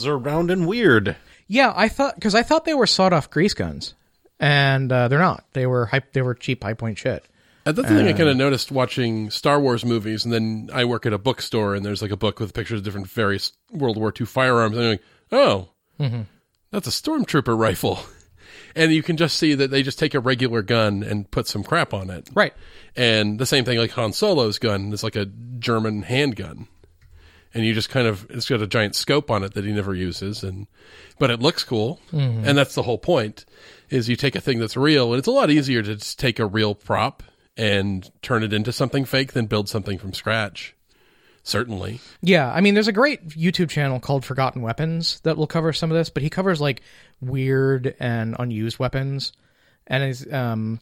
Guns are round and weird. Yeah, I thought because I thought they were sawed-off grease guns, and uh, they're not. They were high, they were cheap Hi-Point shit. Uh, that's the thing I kind of noticed watching Star Wars movies, and then I work at a bookstore, and there's like a book with pictures of different various World War II firearms, and I'm like, oh, that's a stormtrooper rifle, and you can just see that they just take a regular gun and put some crap on it, Right. and the same thing like Han Solo's gun is like a German handgun, and you just kind of it's got a giant scope on it that he never uses, and but it looks cool, and that's the whole point. Is you take a thing that's real, and it's a lot easier to just take a real prop and turn it into something fake than build something from scratch. Certainly, Yeah, I mean, there's a great YouTube channel called Forgotten Weapons that will cover some of this, but he covers like weird and unused weapons, and is um,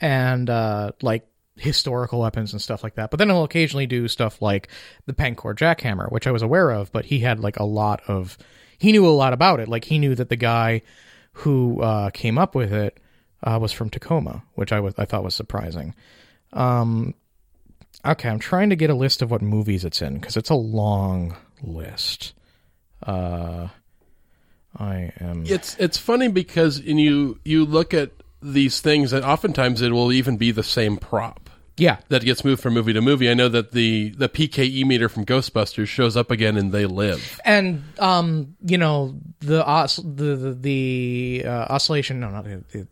and uh, like historical weapons and stuff like that. But then he'll occasionally do stuff like the Pancor jackhammer, which I was aware of, but he had like a lot of he knew a lot about it. Like he knew that the guy who uh, came up with it uh, was from Tacoma, which I was I thought was surprising. Um, okay, I'm trying to get a list of what movies it's in because it's a long list. Uh, I am. it's it's funny because in you you look at these things, and oftentimes it will even be the same prop. Yeah, that gets moved from movie to movie. I know that the the PKE meter from Ghostbusters shows up again in They Live. and um, you know the os- the the, the uh, oscillation. No, not the, the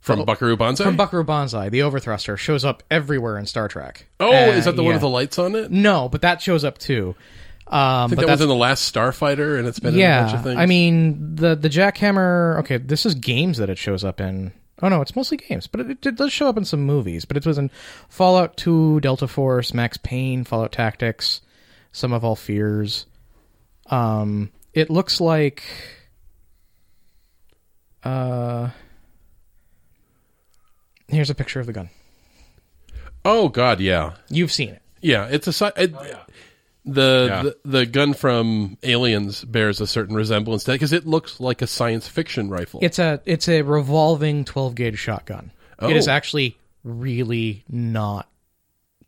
From Buckaroo Banzai? from Buckaroo Banzai. The overthruster shows up everywhere in Star Trek. oh, Uh, is that the one with the lights on it? No, but that shows up too. Um, think but that was in the last Starfighter, and it's been in a bunch of yeah. things. I mean the the jackhammer. Okay, this is games that it shows up in. Oh no, it's mostly games, but it, it does show up in some movies. But it was in Fallout 2, Delta Force, Max Payne, Fallout Tactics, Sum of All Fears. Um, it looks like. Uh, here's a picture of the gun. oh God, yeah, You've seen it. yeah. It's a si- it, the, the the gun from Aliens bears a certain resemblance to that because it looks like a science fiction rifle. It's a it's a revolving 12 gauge shotgun. It is Oh. actually really not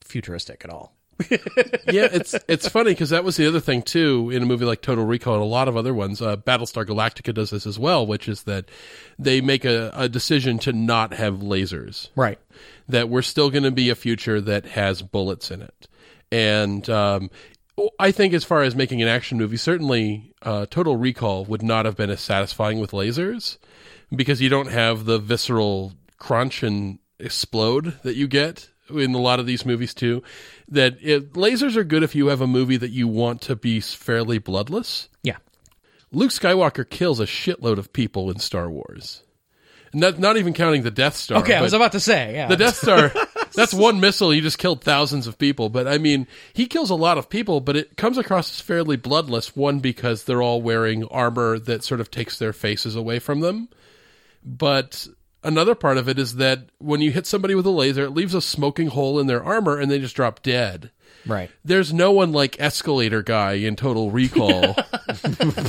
futuristic at all. yeah, it's it's funny because that was the other thing too in a movie like Total Recall and a lot of other ones. Uh, Battlestar Galactica does this as well, which is that they make a, a decision to not have lasers. Right. That we're still going to be a future that has bullets in it, and um, I think as far as making an action movie, certainly uh, Total Recall would not have been as satisfying with lasers because you don't have the visceral crunch and explode that you get in a lot of these movies too. That it, lasers are good if you have a movie that you want to be fairly bloodless. Yeah. Luke Skywalker kills a shitload of people in Star Wars. Not not even counting the Death Star. Okay, I was about to say, yeah. the Death Star. That's one missile. He just killed thousands of people. But I mean, he kills a lot of people, but it comes across as fairly bloodless. One because they're all wearing armor that sort of takes their faces away from them. But another part of it is that when you hit somebody with a laser, it leaves a smoking hole in their armor, and they just drop dead right. there's no one like escalator guy in total recall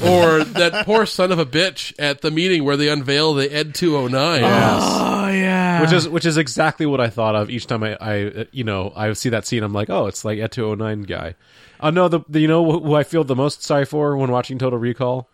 or that poor son of a bitch at the meeting where they unveil the ed 209 Oh yeah. which is which is exactly what I thought of each time I, I uh, you know I see that scene. I'm like, oh, it's like a 209 guy. Uh, no, the, the you know who who I feel the most sorry for when watching Total Recall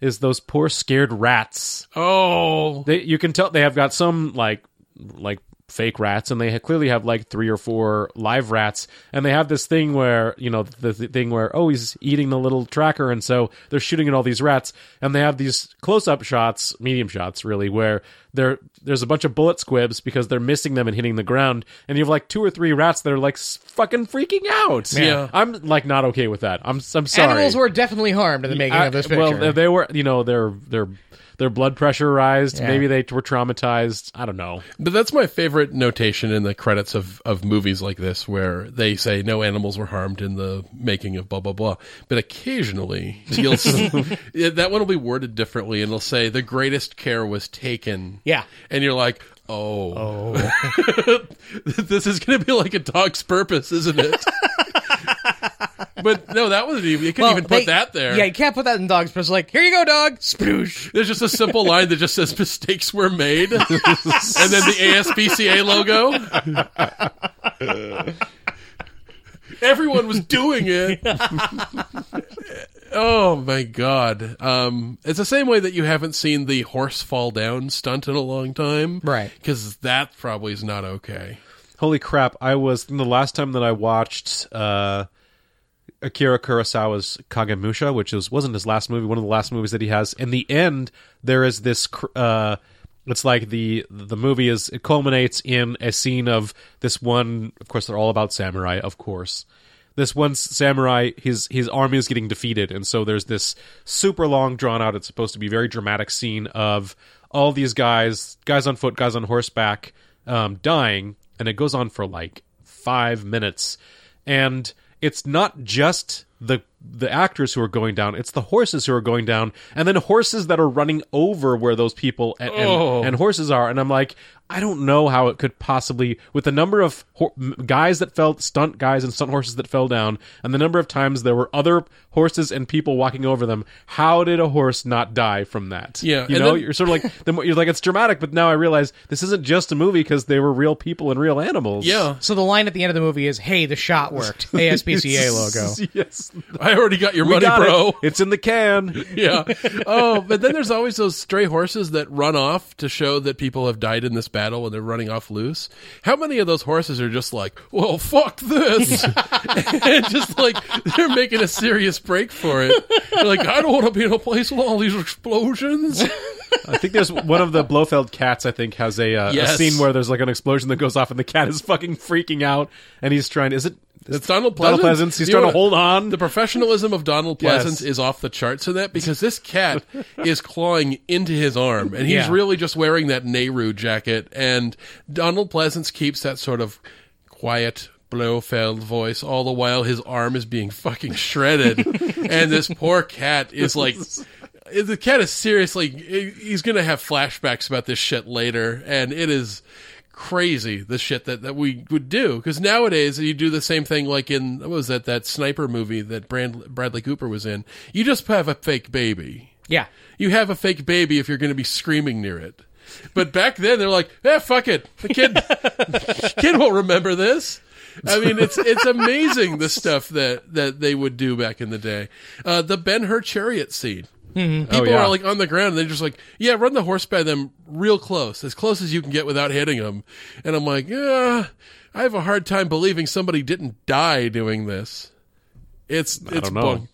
is those poor scared rats. oh They you can tell they have got some like like fake rats and they ha- clearly have like three or four live rats and they have this thing where you know the, the thing where oh he's eating the little tracker and so they're shooting at all these rats and they have these close up shots medium shots really where they're there's a bunch of bullet squibs because they're missing them and hitting the ground, and you have like two or three rats that are like s- fucking freaking out. Yeah. I'm like not okay with that. I'm I'm sorry. Animals were definitely harmed in the making I- of this picture. Well, they- they were, you know, their their their blood pressure rised. Yeah. Maybe they were traumatized. I don't know. But that's my favorite notation in the credits of, of movies like this, where they say no animals were harmed in the making of blah blah blah. But occasionally, you'll see, that one will be worded differently, and it'll say the greatest care was taken. Yeah. and you're like, oh, oh. this is going to be like a dog's purpose, isn't it? but no, that wasn't even. You couldn't even put they- that there. Yeah, you can't put that in dog's purse. Like, here you go, dog. Sploosh. There's just a simple line that just says mistakes were made, and then the ASPCA logo. Everyone was doing it. oh my god! Um, it's the same way that you haven't seen the horse fall down stunt in a long time, Right. Because that probably is not okay. Holy crap! I was the last time that I watched uh, Akira Kurosawa's Kagemusha, which was wasn't his last movie, one of the last movies that he has. In the end, there is this. Uh, it's like the the movie is it culminates in a scene of this one. Of course, they're all about samurai. Of course, this one samurai, his his army is getting defeated, and so there's this super long, drawn out. It's supposed to be very dramatic scene of all these guys, guys on foot, guys on horseback, um, dying, and it goes on for like five minutes, and it's not just the the actors who are going down; it's the horses who are going down, and then horses that are running over where those people and, and- Oh. and horses are. And I'm like, I don't know how it could possibly, with the number of ho- guys that fell, stunt guys and stunt horses that fell down, and the number of times there were other horses and people walking over them. How did a horse not die from that? Yeah, you and know, then- you're sort of like, the you're like, it's dramatic, but now I realize this isn't just a movie because they were real people and real animals. Yeah, So the line at the end of the movie is, "Hey, the shot worked." ASPCA logo. yes, I already got your we money, got bro. it. It's in the can. yeah. Oh, but then there's always those stray horses that run off to show that people have died in this battle when they're running off loose. How many of those horses are just like, well, fuck this? and just like, they're making a serious break for it. They're like, I don't want to be in a place with all these explosions. I think there's one of the Blofeld cats. I think has a, uh, Yes. a scene where there's like an explosion that goes off, and the cat is fucking freaking out, and he's trying. Is it? It's Donald Pleasence. Donald Pleasence. He's You trying to hold on. The professionalism of Donald Yes. Pleasence is off the charts in that because this cat is clawing into his arm and he's Yeah. really just wearing that Nehru jacket and Donald Pleasence keeps that sort of quiet Blofeld voice all the while his arm is being fucking shredded and this poor cat is like the cat is seriously he's going to have flashbacks about this shit later and it is crazy the shit that, that we would do because nowadays you do the same thing like in what was that that sniper movie that Brand, Bradley Cooper was in you just have a fake baby Yeah. you have a fake baby if you're going to be screaming near it but back then they're like yeah fuck it the kid kid won't remember this I mean, it's it's amazing the stuff that, that they would do back in the day. Uh, the Ben Hur chariot scene. Mm-hmm. Oh, People Oh, yeah. are like on the ground and they're just like, yeah, run the horse by them real close, as close as you can get without hitting them. And I'm like, yeah, I have a hard time believing somebody didn't die doing this. It's it's don't know. bunk.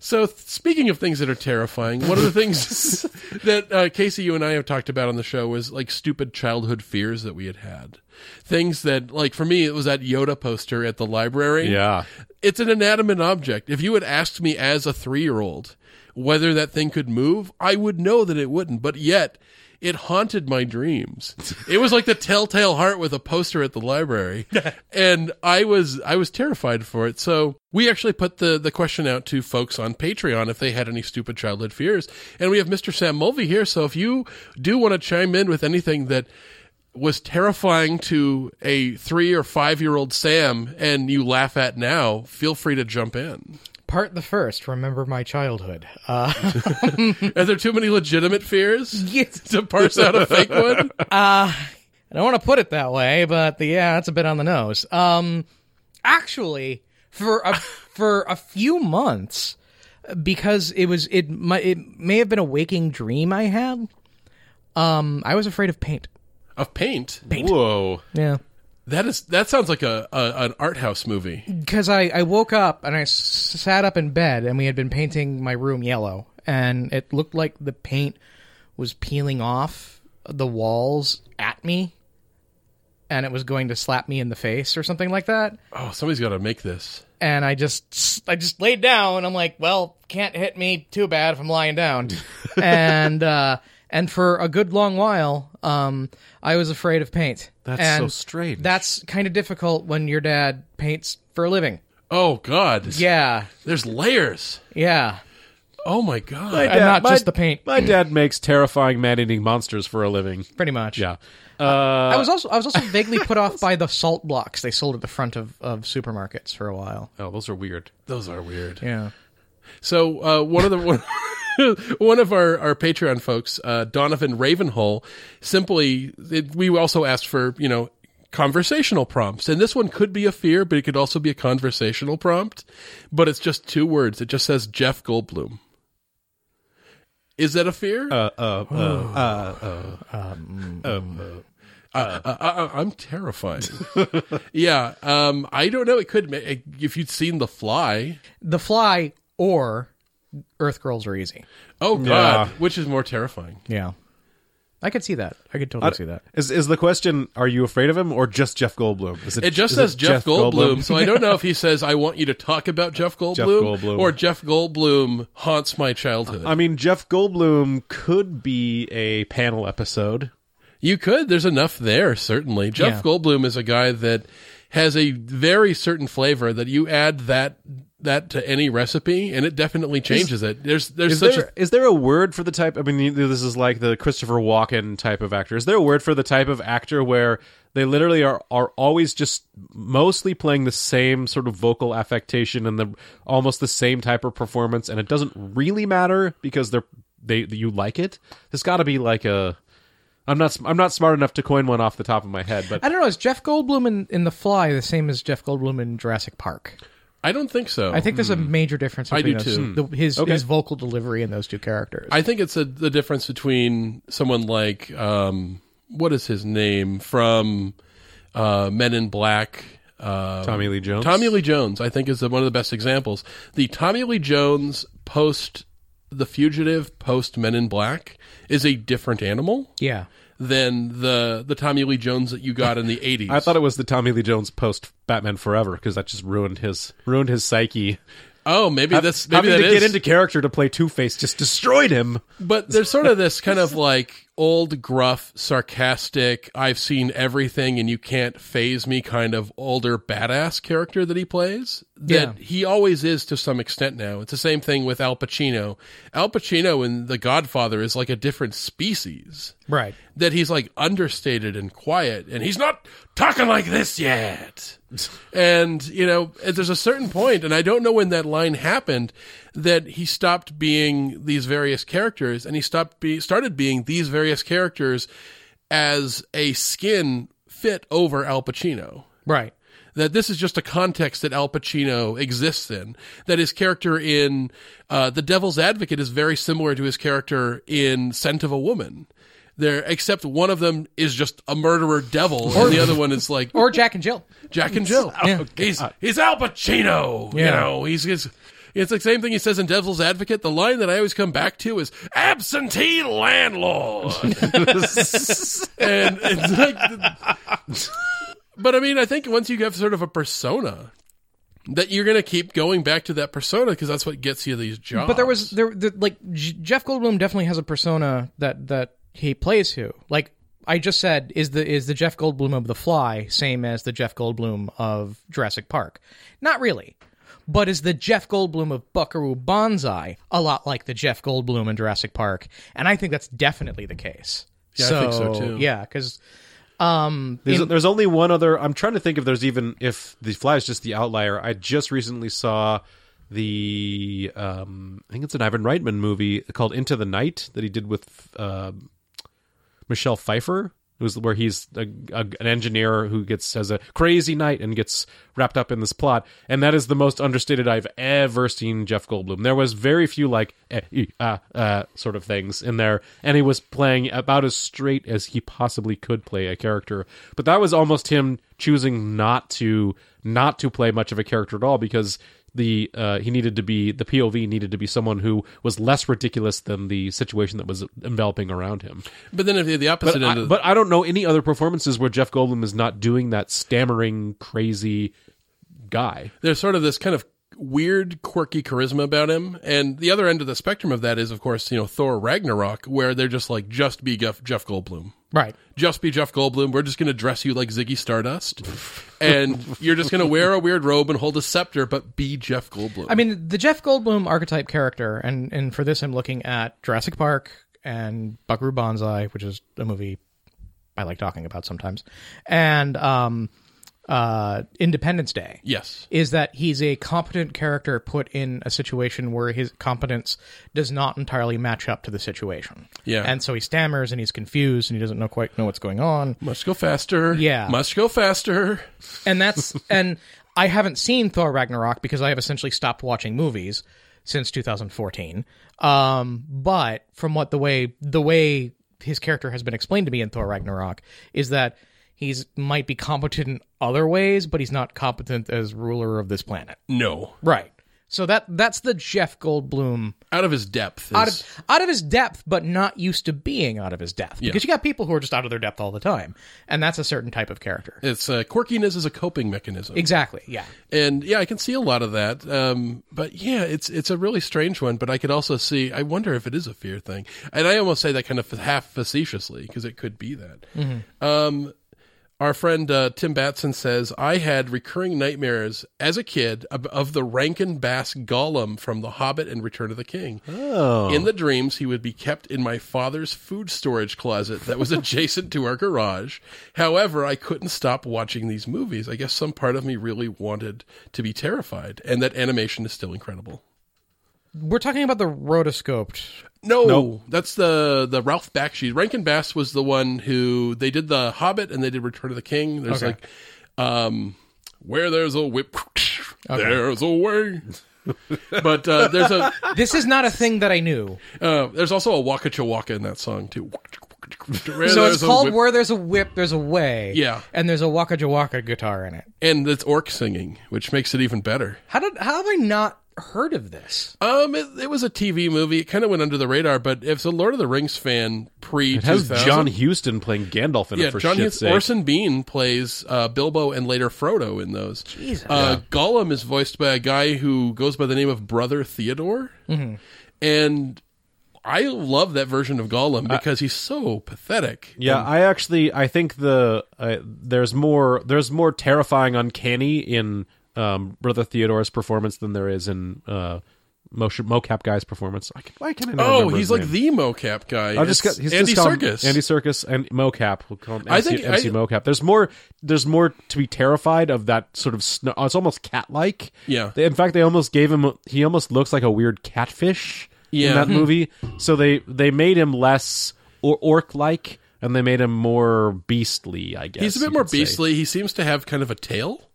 So speaking of things that are terrifying, one of the things that uh, Casey, you and I have talked about on the show was like stupid childhood fears that we had had. Things that, like for me, it was that Yoda poster at the library yeah, it's an inanimate object. If you had asked me as a three year old whether that thing could move, I would know that it wouldn't. But yet, it haunted my dreams. It was like the telltale heart with a poster at the library, and I was I was terrified for it. So we actually put the the question out to folks on Patreon if they had any stupid childhood fears, and we have Mr. Sam Mulvey here. So if you do want to chime in with anything that was terrifying to a three or five year old Sam and you laugh at now, feel free to jump in. Part the first. Remember my childhood. Uh, Are there too many legitimate fears yes. to parse out a fake one? I don't want to put it that way, but the, yeah, that's a bit on the nose. Um, actually, for a for a few months, because it was it my, it may have been a waking dream I had. Um, I was afraid of paint. Of paint? paint? whoa, Yeah, That is that sounds like a, a an art house movie. because I I woke up and I s- sat up in bed and we had been painting my room yellow and it looked like the paint was peeling off the walls at me, and it was going to slap me in the face or something like that. Oh, somebody's got to make this. And I just I just laid down. I'm like, well, can't hit me too bad if I'm lying down. and uh, and for a good long while, um, I was afraid of paint. That's and so strange. That's kind of difficult when your dad paints for a living. Oh God. Yeah, There's layers. yeah. Oh my God. My And not just the paint. My dad makes terrifying man-eating monsters for a living. Pretty much. Yeah. Uh, I was also I was also vaguely put off by the salt blocks they sold at the front of, of supermarkets for a while. oh, those are weird. Those are weird. Yeah. So uh, one of the one, one of our, our Patreon folks, uh, Donovan Ravenhull, simply it, we also asked for you know conversational prompts, and this one could be a fear, but it could also be a conversational prompt. But it's just two words. It just says Jeff Goldblum. Is that a fear? Uh, uh, uh, uh, Uh, uh, uh, I'm terrified. yeah, um, I don't know. It could. ma- If you'd seen The Fly, The Fly or Earth Girls Are Easy. oh god, Yeah. which is more terrifying? Yeah. I could see that. I could totally see that. Is is the question? Are you afraid of him or just Jeff Goldblum? Is It just is says Jeff, Goldblum, so I don't know if he says I want you to talk about Jeff Goldblum, Goldblum. or Jeff Goldblum haunts my childhood. I mean, Jeff Goldblum could be a panel episode. you could. There's enough there, certainly. Jeff Yeah. Goldblum is a guy that has a very certain flavor that you add that that to any recipe, and it definitely changes it. There's there's Is such there, is there a word for the type? I mean, this is like the Christopher Walken type of actor. Is there a word for the type of actor where they literally are are always just mostly playing the same sort of vocal affectation and the almost the same type of performance, and it doesn't really matter because they're they you like it? There's got to be like a. I'm not I'm not smart enough to coin one off the top of my head, but I don't know. Is Jeff Goldblum in, in The Fly the same as Jeff Goldblum in Jurassic Park? I don't think so. I think there's a major difference Hmm. I between do those, too. The, his Okay. his vocal delivery in those two characters. I think it's a, the difference between someone like um, what is his name from uh, Men in Black. Uh, Tommy Lee Jones. Tommy Lee Jones, I think, is the, one of the best examples. The Tommy Lee Jones post The Fugitive, post Men in Black, is a different animal yeah. than the the Tommy Lee Jones that you got in the eighties. I thought it was the Tommy Lee Jones post Batman Forever because that just ruined his ruined his psyche. Oh, maybe that's maybe Having that to get into character to play Two Face just destroyed him. But there's sort of this kind of like old, gruff, sarcastic, I've seen everything and you can't phase me kind of older badass character that he plays. That Yeah. he always is to some extent now. It's the same thing with Al Pacino. Al Pacino in The Godfather is like a different species. Right. That he's like understated and quiet and he's not talking like this yet. and, you know, there's a certain point, and I don't know when that line happened, that he stopped being these various characters and he stopped be started being these various characters as a skin fit over Al Pacino Right. that this is just a context that Al Pacino exists in. That his character in uh, The Devil's Advocate is very similar to his character in Scent of a Woman. There, except one of them is just a murderer devil, and the other one is like Or Jack and Jill. Jack and Jill. Yeah. He's he's Al Pacino. You know, he's, he's it's the same thing he says in Devil's Advocate. The line that I always come back to is absentee landlord. and it's like But I mean, I think once you have sort of a persona that you're going to keep going back to that persona because that's what gets you these jobs. But there was there the, like J- Jeff Goldblum definitely has a persona that that he plays who like I just said is the is the Jeff Goldblum of The Fly same as the Jeff Goldblum of Jurassic Park? Not really. But is the Jeff Goldblum of Buckaroo Banzai a lot like the Jeff Goldblum in Jurassic Park? And I think that's definitely the case. Yeah, I think so, too. Yeah, because um, There's, in- there's only one other. I'm trying to think if there's even if the fly is just the outlier. I just recently saw the um, I think it's an Ivan Reitman movie called Into the Night that he did with uh, Michelle Pfeiffer. Was where he's a, a, an engineer who gets has a crazy night and gets wrapped up in this plot, and that is the most understated I've ever seen Jeff Goldblum. There was very few like eh, eh, ah, sort of things in there, and he was playing about as straight as he possibly could play a character. But that was almost him choosing not to not to play much of a character at all because the uh, he needed to be the POV needed to be someone who was less ridiculous than the situation that was enveloping around him. But then if the opposite But end I, of but I don't know any other performances where Jeff Goldblum is not doing that stammering, crazy guy. there's sort of this kind of weird, quirky charisma about him. And the other end of the spectrum of that is, of course, you know, Thor Ragnarok, where they're just like, just be Jeff, Jeff Goldblum. Right. Just be Jeff Goldblum. We're just going to dress you like Ziggy Stardust. and you're just going to wear a weird robe and hold a scepter, but be Jeff Goldblum. I mean, the Jeff Goldblum archetype character, and and for this, I'm looking at Jurassic Park and Buckaroo Banzai, which is a movie I like talking about sometimes, and um, uh, Independence Day. yes. Is that he's a competent character put in a situation where his competence does not entirely match up to the situation. Yeah. and so he stammers and he's confused and he doesn't know quite know what's going on. Must go faster. Yeah. Must go faster. and that's and I haven't seen Thor Ragnarok because I have essentially stopped watching movies since 2014. Um, but from what the way the way his character has been explained to me in Thor Ragnarok is that he's might be competent in other ways, but he's not competent as ruler of this planet. No. Right. So that that's the Jeff Goldblum Out of his depth. Is, out of out of his depth, but not used to being out of his depth. Because you got people who are just out of their depth all the time, and that's a certain type of character. it's uh, quirkiness is a coping mechanism. Exactly. Yeah. and yeah, I can see a lot of that. Um, but yeah, it's it's a really strange one. But I could also see. I wonder if it is a fear thing, and I almost say that kind of half facetiously because it could be that. Um, our friend uh, Tim Batson says I had recurring nightmares as a kid of, of the Rankin Bass Gollum from The Hobbit and Return of the King. Oh, In the dreams, he would be kept in my father's food storage closet that was adjacent to our garage. However, I couldn't stop watching these movies. I guess some part of me really wanted to be terrified, and that animation is still incredible. We're talking about the rotoscoped. No, Nope. that's the the Ralph Bakshi. Rankin Bass was the one who they did the Hobbit and they did Return of the King. There's Okay. like, um, where there's a whip, there's a way. but uh, there's a This is not a thing that I knew. uh, there's also a Waka Jawaka in that song too. Where So it's called Where There's a Whip, There's a Way. Yeah. And there's a Waka Jawaka guitar in it. and it's orc singing, which makes it even better. How did how have I not heard of this? Um, it, it was a TV movie. It kind of went under the radar, but if it's a Lord of the Rings fan pre it has John Huston playing Gandalf in yeah, it for John shit's Hughes, sake. Orson Bean plays uh, Bilbo and later Frodo in those. Jesus. Uh, Gollum is voiced by a guy who goes by the name of Brother Theodore, Mm-hmm. and I love that version of Gollum because he's so pathetic. Yeah, I actually I think the uh, there's more there's more terrifying uncanny in um, Brother Theodore's performance than there is in uh, motion mocap guy's performance. I can, why can I not Oh, he's like name? the mocap guy. I'll just got, he's Andy just Serkis. Andy Serkis and mocap. We'll call him I think- MC I- mocap. There's more. There's more to be terrified of that sort of. Sn- it's almost cat like. Yeah. In fact, they almost gave him. He almost looks like a weird catfish Yeah. in that movie. So they they made him less or orc like, and they made him more beastly. I guess He's a bit more could say. beastly. He seems to have kind of a tail.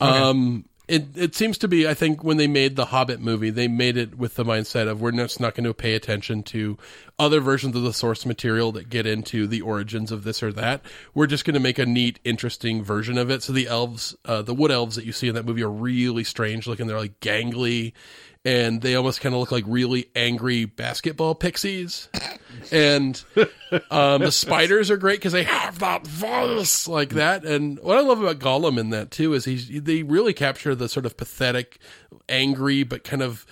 Um, it it seems to be. I think when they made the Hobbit movie, they made it with the mindset of we're just not going to pay attention to other versions of the source material that get into the origins of this or that. We're just going to make a neat, interesting version of it. So the elves, uh, the wood elves that you see in that movie, are really strange looking. They're like gangly. And they almost kind of look like really angry basketball pixies. And um, the spiders are great because they have that voice like that. And what I love about Gollum in that too is he's they really capture the sort of pathetic, angry, but kind of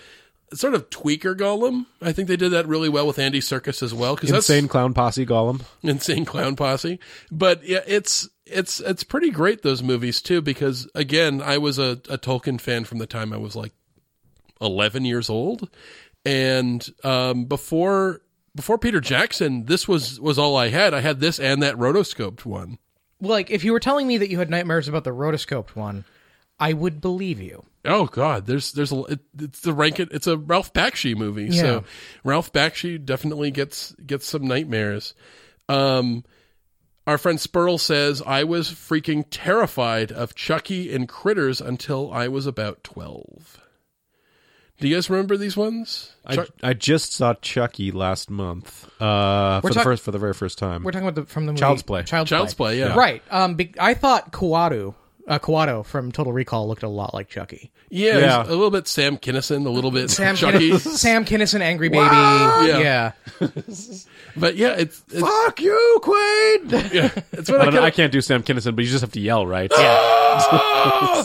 sort of tweaker Gollum. I think they did that really well with Andy Serkis as well because that's Insane clown posse Gollum, insane clown posse. But yeah, it's it's it's pretty great those movies too because again, I was a, a Tolkien fan from the time I was like eleven years old, and um, before before Peter Jackson, this was was all I had. I had this and that rotoscoped one. Like, if you were telling me that you had nightmares about the rotoscoped one, I would believe you. Oh God, there's there's a it, it's the rank it's a Ralph Bakshi movie. Yeah. So Ralph Bakshi definitely gets gets some nightmares. Um our friend Spurl says I was freaking terrified of Chucky and Critters until I was about 12. Do you guys remember these ones? I, Chuck- I just saw Chucky last month. Uh, for We're the first for the very first time. We're talking about the from the movie Child's Play. Child's, Child's Play, yeah. Right. Um, be- I thought Kuato uh, Kuato from Total Recall looked a lot like Chucky. Yeah, Yeah. a little bit Sam Kinison, a little bit Sam Chucky. Kinison, Sam Kinison, Angry Baby. Yeah. Yeah. But yeah, it's it's, Fuck you, Quaid. yeah, it's what I, I, kinda, I can't do Sam Kinison, but you just have to yell, right? Yeah.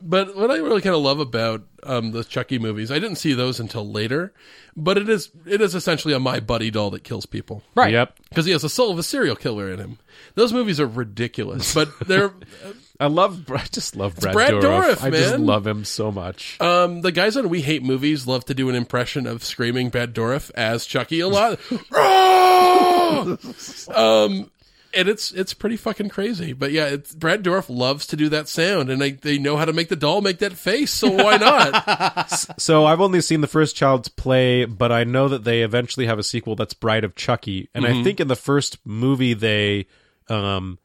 But what I really kind of love about um, the Chucky movies, I didn't see those until later, but it is it is essentially a my buddy doll that kills people Right. Yep. because he has the soul of a serial killer in him. Those movies are ridiculous, but they're I love. I just love Brad, Brad Dourif. Dourif, I just love him so much. um, the guys on We Hate Movies love to do an impression of screaming Brad Dourif as Chucky a lot. um, and it's it's pretty fucking crazy. But yeah, it's, Brad Dourif loves to do that sound, and they they know how to make the doll make that face. So why not? So I've only seen the first Child's Play, but I know that they eventually have a sequel that's Bride of Chucky, and I think in the first movie they um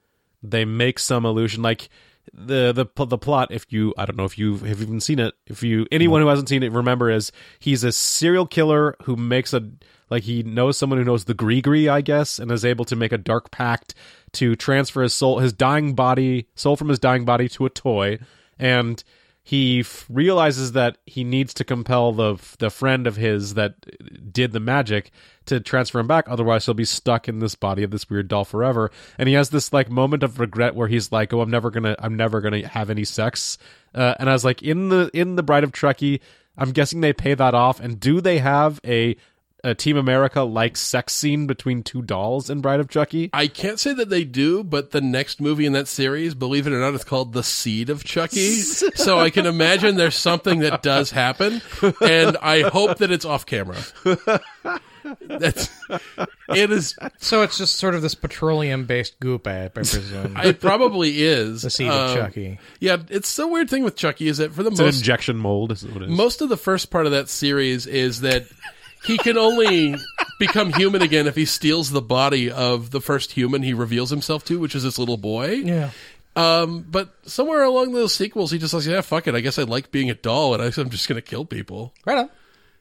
they make some allusion like the the the plot if you I don't know if you have even seen it? If you anyone who hasn't seen it remember is he's a serial killer who makes a like he knows someone who knows the Grigri I guess and is able to make a dark pact to transfer his soul his dying body soul from his dying body to a toy and he f- realizes that he needs to compel the the friend of his that did the magic to transfer him back. Otherwise he'll be stuck in this body of this weird doll forever. And he has this like moment of regret where he's like oh i'm never gonna i'm never gonna have any sex. Uh, and i was like in the in the bride of Chucky i'm guessing they pay that off. And do they have a a team america like sex scene between two dolls in bride of chucky I can't say that they do, but the next movie in that series, believe it or not, is called The Seed of Chucky. so I can imagine there's something that does happen, and I hope that it's off camera. That's it is. So it's just sort of this petroleum based goop, I, I presume. It probably is the seed Um, of Chucky. Yeah, it's the weird thing with Chucky is that for the it's an most injection mold is what it is. most of the first part of that series is that he can only become human again if he steals the body of the first human he reveals himself to, which is this little boy. Yeah. Um, but somewhere along those sequels, he just like, yeah, fuck it. I guess I like being a doll, and I, I'm just gonna kill people. Right on.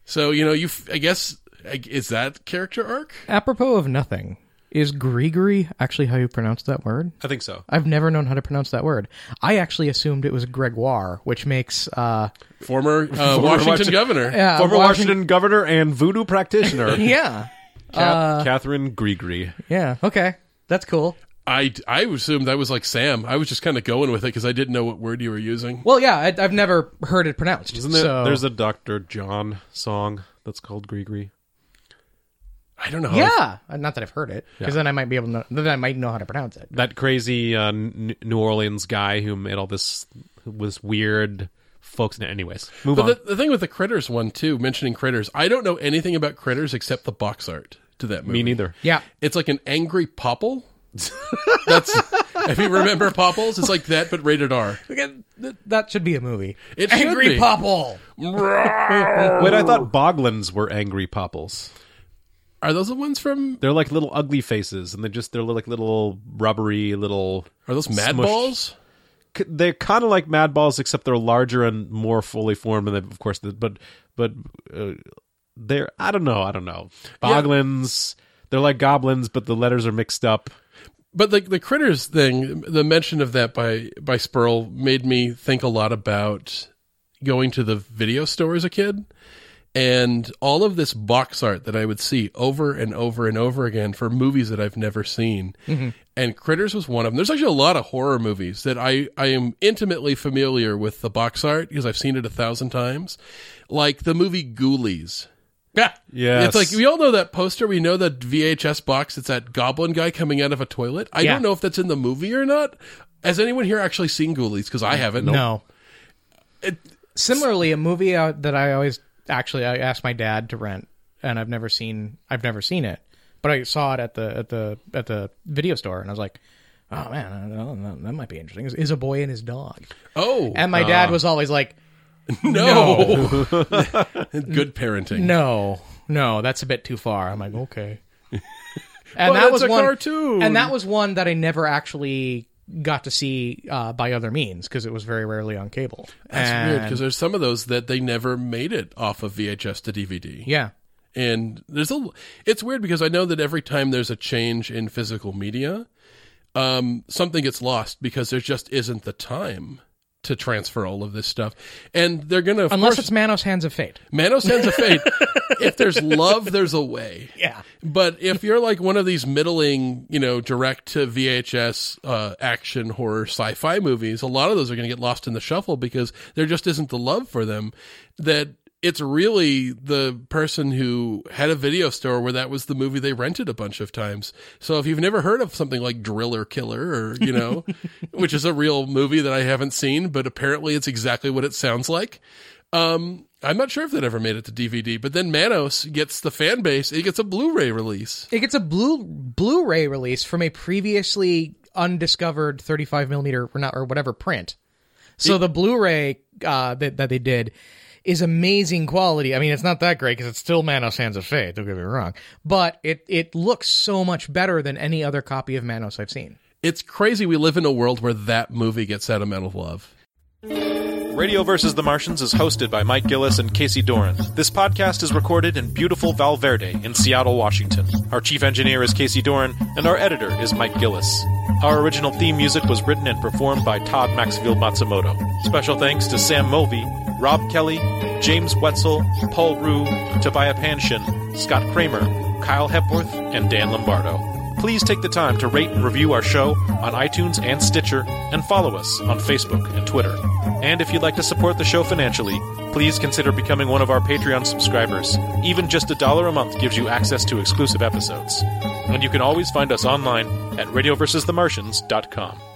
So you know, you, f- I guess, I- is that character arc? Apropos of nothing, is Grigori actually how you pronounce that word? i think so I've never known how to pronounce that word. I actually assumed it was Gregoire, which makes uh Former, uh, Washington Washington- governor. yeah, former Washington- Washington governor and voodoo practitioner, Yeah. Ca- Catherine Grigri. Yeah. Okay. That's cool. I, I assumed I was like Sam. I was just kind of going with it because I didn't know what word you were using. Well, yeah, I, I've never heard it pronounced. Isn't there? so, There's a Dr. John song that's called Grigri. I don't know. how I yeah. Uh, Not that I've heard it, because then I might be able to. Know, then I might know how to pronounce it. That crazy uh, N- New Orleans guy who made all this was weird folks. Anyways, move on. But the, the thing with the Critters one too, mentioning Critters, I don't know anything about Critters except the box art to that movie. Me neither. Yeah. It's like an angry popple. That's if you remember Popples, it's like that but rated R. Okay, th- That should be a movie. It should Angry be. Popple. Wait, I thought Boglins were angry popples. Are those the ones from? They're like little ugly faces, and they're just they're like little rubbery little. Are those Mad Smushed. Balls? c- They're kind of like Mad Balls, except they're larger and more fully formed. And of course, the, but but uh, they're I don't know, I don't know. Boglins, they're like goblins, but the letters are mixed up. But the the Critters thing, the mention of that by by Spurl made me think a lot about going to the video store as a kid. And all of this box art that I would see over and over and over again for movies that I've never seen. And Critters was one of them. There's actually a lot of horror movies that I, I am intimately familiar with the box art because I've seen it a thousand times. Like the movie Ghoulies. Yeah. Yes. It's like we all know that poster. We know that VHS box. It's that goblin guy coming out of a toilet. I Yeah. don't know if that's in the movie or not. Has anyone here actually seen Ghoulies? Because I haven't. No. It, Similarly, a movie uh, that I always actually I asked my dad to rent, and I've never seen I've never seen it, but I saw it at the at the at the video store, and I was like, oh man, I don't know, that might be interesting. Is, a boy and his dog? oh And my dad uh, was always like, no! Good parenting. no, no, that's a bit too far. I'm like, okay. And But that was a one, cartoon. and that was one that I never actually got to see uh, by other means because it was very rarely on cable. That's And- weird because there's some of those that they never made it off of VHS to DVD. yeah, And there's a. It's weird because I know that every time there's a change in physical media, um, something gets lost because there just isn't the time to transfer all of this stuff. And they're going to, Unless it's Manos Hands of Fate. Manos Hands of Fate. if there's love, there's a way. Yeah. But if you're like one of these middling, you know, direct to VHS uh, action horror sci-fi movies, a lot of those are going to get lost in the shuffle because there just isn't the love for them. That it's really the person who had a video store where that was the movie they rented a bunch of times. So if you've never heard of something like Driller Killer or, you know, which is a real movie that I haven't seen, but apparently it's exactly what it sounds like. Um, I'm not sure if that ever made it to DVD, but then Manos gets the fan base. It gets a Blu-ray release. It gets a blue Blu-ray release from a previously undiscovered 35 millimeter or not or whatever print. So the Blu-ray uh, that that they did is amazing quality. I mean, it's not that great because it's still Manos Hands of Fate. Don't get me wrong, but it it looks so much better than any other copy of Manos I've seen. It's crazy we live in a world where that movie gets sentimental love. Radio vs. the Martians is hosted by Mike Gillis and Casey Doran. This podcast is recorded in beautiful Valverde in Seattle, Washington. Our chief engineer is Casey Doran, and our editor is Mike Gillis. Our original theme music was written and performed by Todd Maxfield Matsumoto. Special thanks to Sam Mulvey, Rob Kelly, James Wetzel, Paul Rue, Tobiah Panshin, Scott Kramer, Kyle Hepworth, and Dan Lombardo. Please take the time to rate and review our show on iTunes and Stitcher, and follow us on Facebook and Twitter. And if you'd like to support the show financially, please consider becoming one of our Patreon subscribers. Even just a dollar a month gives you access to exclusive episodes. And you can always find us online at radioversusthemartians.com.